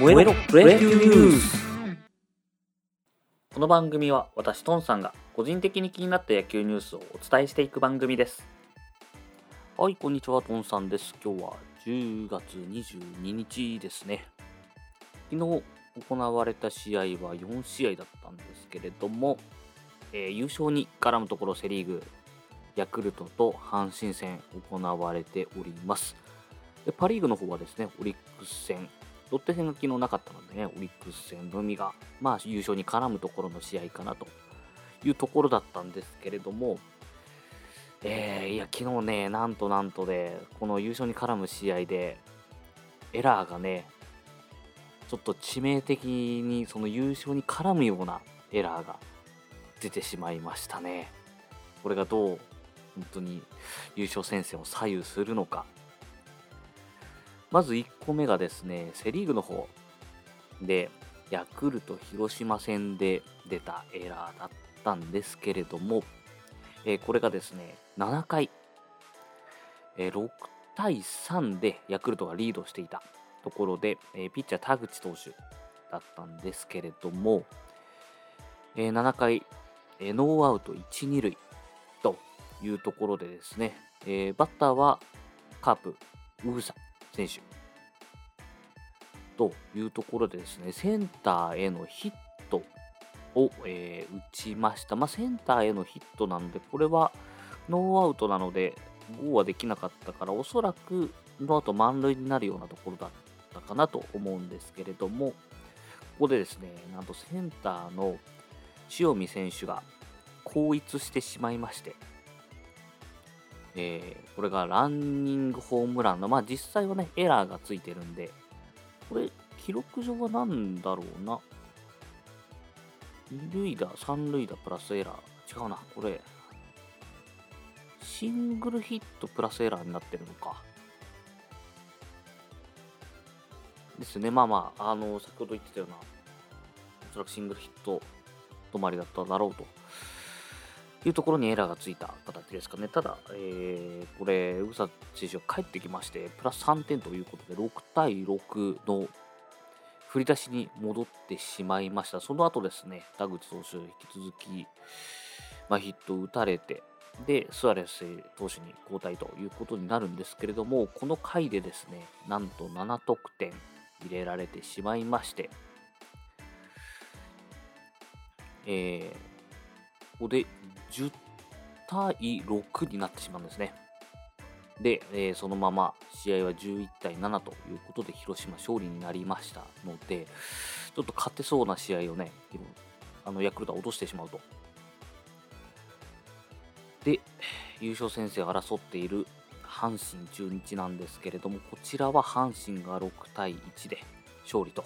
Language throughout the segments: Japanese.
燃えろプロ野球ニュースこの番組は私トンさんが個人的に気になった野球ニュースをお伝えしていく番組です。はいこんにちはトンさんです。今日は10月22日ですね。昨日行われた試合は4試合だったんですけれども、えー、優勝に絡むところセ・リーグヤクルトと阪神戦行われております。でパ・リーグの方はですねオリックス戦ロッテ戦が昨日なかったのでね、オリックス戦のみが、まあ、優勝に絡むところの試合かなというところだったんですけれども、えー、いや、昨日ね、なんとなんとで、この優勝に絡む試合で、エラーがね、ちょっと致命的にその優勝に絡むようなエラーが出てしまいましたね。これがどう本当に優勝戦線を左右するのかまず1個目がですね、セ・リーグの方で、ヤクルト広島戦で出たエラーだったんですけれども、えー、これがですね、7回、えー、6対3でヤクルトがリードしていたところで、えー、ピッチャー田口投手だったんですけれども、え7回、えノーアウト1、2塁というところでですね、えバッターはカープ、ウグサ選手というところでですね、センターへのヒットを、えー、打ちました。まあ、センターへのヒットなので、これはノーアウトなので、ゴーはできなかったから、おそらくノーアウト満塁になるようなところだったかなと思うんですけれども、ここでですね、なんとセンターの塩見選手が後逸してしまいまして、えー、これがランニングホームランの、まあ実際はね、エラーがついてるんで、これ、記録上は何だろうな。二塁打、三塁打プラスエラー。違うな、これ。シングルヒットプラスエラーになってるのか。ですね。まあまあ、あの、先ほど言ってたような、おそらくシングルヒット止まりだっただろうというところにエラーがついた形ですかね。ただ、えー、これ、宇佐選手が帰ってきまして、プラス3点ということで、6対6の振り出しに戻ってしまいました。その後ですね、田口投手、引き続き、まあ、ヒットを打たれて、で、スアレス投手に交代ということになるんですけれども、この回でですね、なんと7得点入れられてしまいまして、えー、ここで10対6になってしまうんですね。で、えー、そのまま試合は11対7ということで広島勝利になりましたので、ちょっと勝てそうな試合をね、あのヤクルトは落としてしまうと。で、優勝戦線を争っている阪神中日なんですけれども、こちらは阪神が6対1で勝利と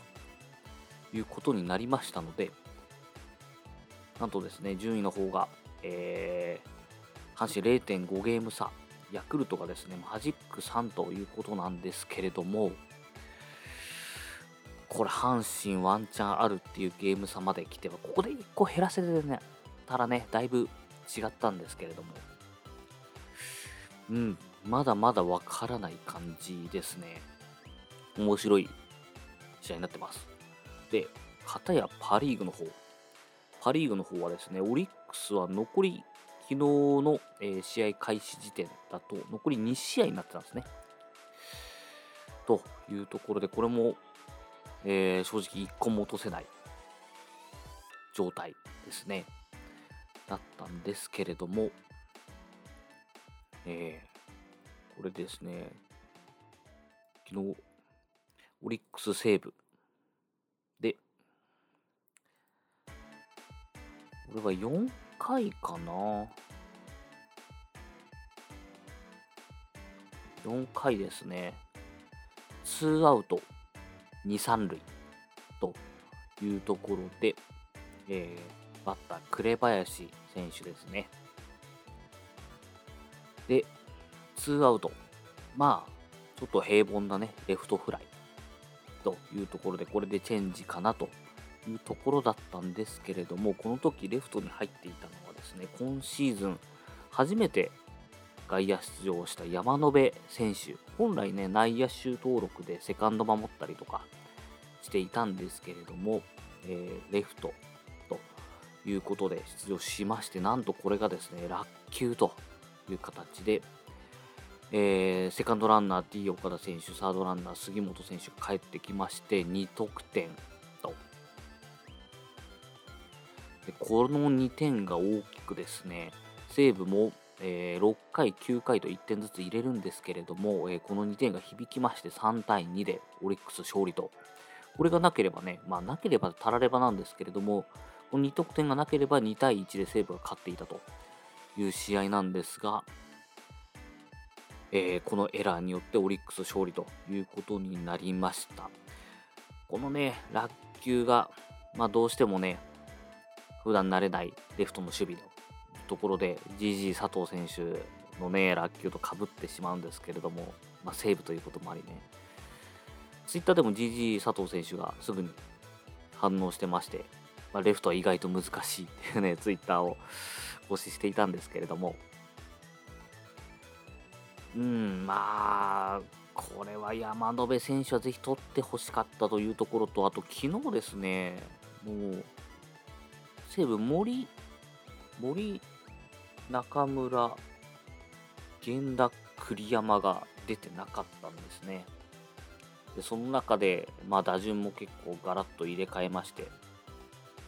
いうことになりましたので、なんとですね、順位の方が、えー、阪神0.5ゲーム差、ヤクルトがですね、マジック3ということなんですけれども、これ、阪神ワンチャンあるっていうゲーム差まで来ては、ここで1個減らせてね、たらね、だいぶ違ったんですけれども、うん、まだまだわからない感じですね。面白い試合になってます。で、片やパ・リーグの方、パ・リーグの方はですね、オリックスは残り、昨日の、え、試合開始時点だと、残り2試合になってたんですね。というところで、これも、えー、正直1個も落とせない状態ですね。だったんですけれども、えー、これですね、昨日、オリックス西武これは4回かな。4回ですね。2アウト2、3塁というところで、えー、バッター、紅林選手ですね。で、2アウト。まあ、ちょっと平凡なね、レフトフライというところで、これでチェンジかなというところだったんですけれども、この時レフトに入っていたのはですね、今シーズン初めて外野出場した山野辺選手、本来ね、内野手登録でセカンド守ったりとかしていたんですけれども、えー、レフトということで出場しまして、なんとこれがですね、落球という形で、えー、セカンドランナー D 岡田選手、サードランナー杉本選手が帰ってきまして、2得点。でこの2点が大きくですね、西武も、えー、6回、9回と1点ずつ入れるんですけれども、えー、この2点が響きまして3対2でオリックス勝利と。これがなければね、まあなければたらればなんですけれども、この2得点がなければ2対1で西武が勝っていたという試合なんですが、えー、このエラーによってオリックス勝利ということになりました。このね、落球が、まあ、どうしてもね、普段慣れないレフトの守備のところで、GG 佐藤選手のね、落球とかぶってしまうんですけれども、まあ、セーブということもありね、ツイッターでも GG 佐藤選手がすぐに反応してまして、まあ、レフトは意外と難しいっていうね、ツイッターを更新していたんですけれども、うん、まあ、これは山野辺選手はぜひ取ってほしかったというところと、あと昨日ですね、もう、西武森、森、中村、源田、栗山が出てなかったんですね。でその中で、まあ、打順も結構ガラッと入れ替えまして、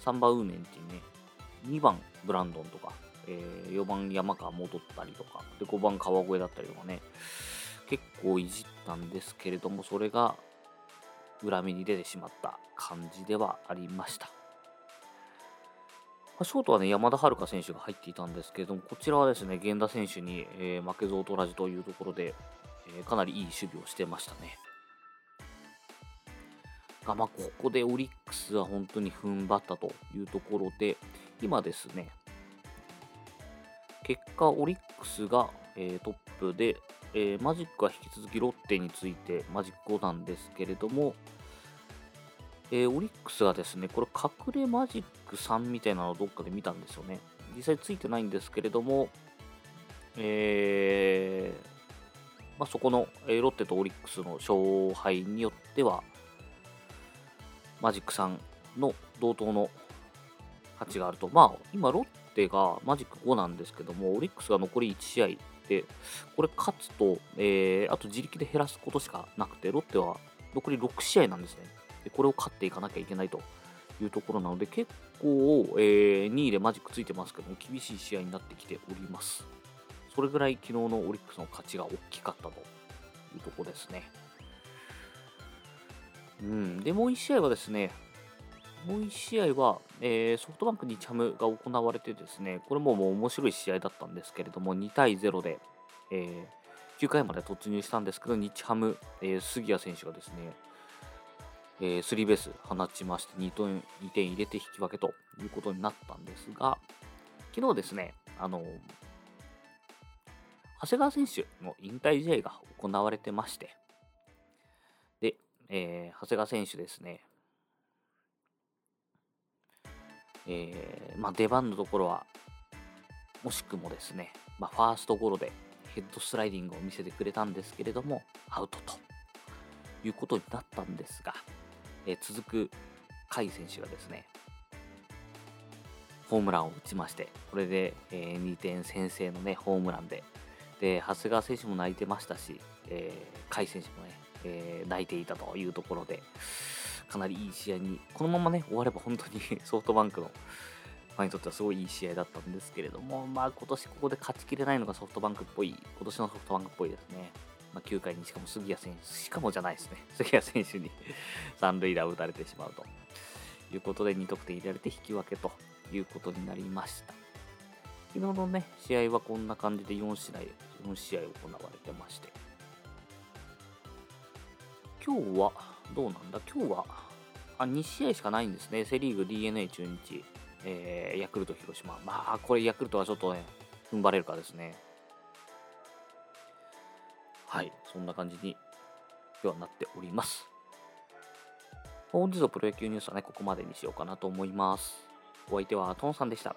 3番ウーネンっていうね、2番ブランドンとか、えー、4番山川戻ったりとか、で5番川越だったりとかね、結構いじったんですけれども、それが裏目に出てしまった感じではありました。ショートはね、山田遥選手が入っていたんですけれども、こちらはですね、源田選手に、えー、負けず劣らずというところで、えー、かなりいい守備をしてましたね。が、まあ、ここでオリックスは本当に踏ん張ったというところで、今ですね、結果、オリックスが、えー、トップで、え、マジックは引き続きロッテについてマジック5なんですけれども、えー、オリックスがですね、これ隠れマジック3みたいなのをどっかで見たんですよね。実際ついてないんですけれども、えー、まあ、そこの、えー、ロッテとオリックスの勝敗によっては、マジック3の同等の価値があると。まあ、今、ロッテがマジック5なんですけども、オリックスが残り1試合で、これ勝つと、えー、あと自力で減らすことしかなくて、ロッテは残り6試合なんですね。これを勝っていかなきゃいけないというところなので、結構、えー、2位でマジックついてますけども、厳しい試合になってきております。それぐらい昨日のオリックスの勝ちが大きかったというところですね。うん、で、もう1試合はですね、もう1試合は、えー、ソフトバンク日ハムが行われてですね、これももう面白い試合だったんですけれども、2対0で、えー、9回まで突入したんですけど、日ハム、えー、杉谷選手がですね、えー、スリーベース放ちまして2点 ,2 点入れて引き分けということになったんですが、昨日ですね、あの長谷川選手の引退試合が行われてまして、でえー、長谷川選手ですね、えー、まあ、出番のところは、惜しくもですね、まあ、ファーストゴロでヘッドスライディングを見せてくれたんですけれども、アウトということになったんですが、え、続く甲斐選手がですね、ホームランを打ちまして、これで、え、2点先制のね、ホームランで、で、長谷川選手も泣いてましたし、えー、甲斐選手もね、えー、泣いていたというところで、かなりいい試合に、このままね、終われば本当に ソフトバンクのファンにとってはすごいいい試合だったんですけれども、まあ今年ここで勝ちきれないのがソフトバンクっぽい、今年のソフトバンクっぽいですね。まあ、9回にしかも杉谷選手、しかもじゃないですね、杉谷選手に 3塁打を打たれてしまうということで2得点入れられて引き分けということになりました。昨日のね、試合はこんな感じで4試合 ,4 試合行われてまして、今日は、どうなんだ？今日は、あ、2試合しかないんですね。セ・リーグ、d n a 中日、えー、ヤクルト、広島。まあ、これヤクルトはちょっとね、踏ん張れるかですね。はい、そんな感じに今日はなっております。本日のプロ野球ニュースはね、ここまでにしようかなと思います。お相手はトンさんでした。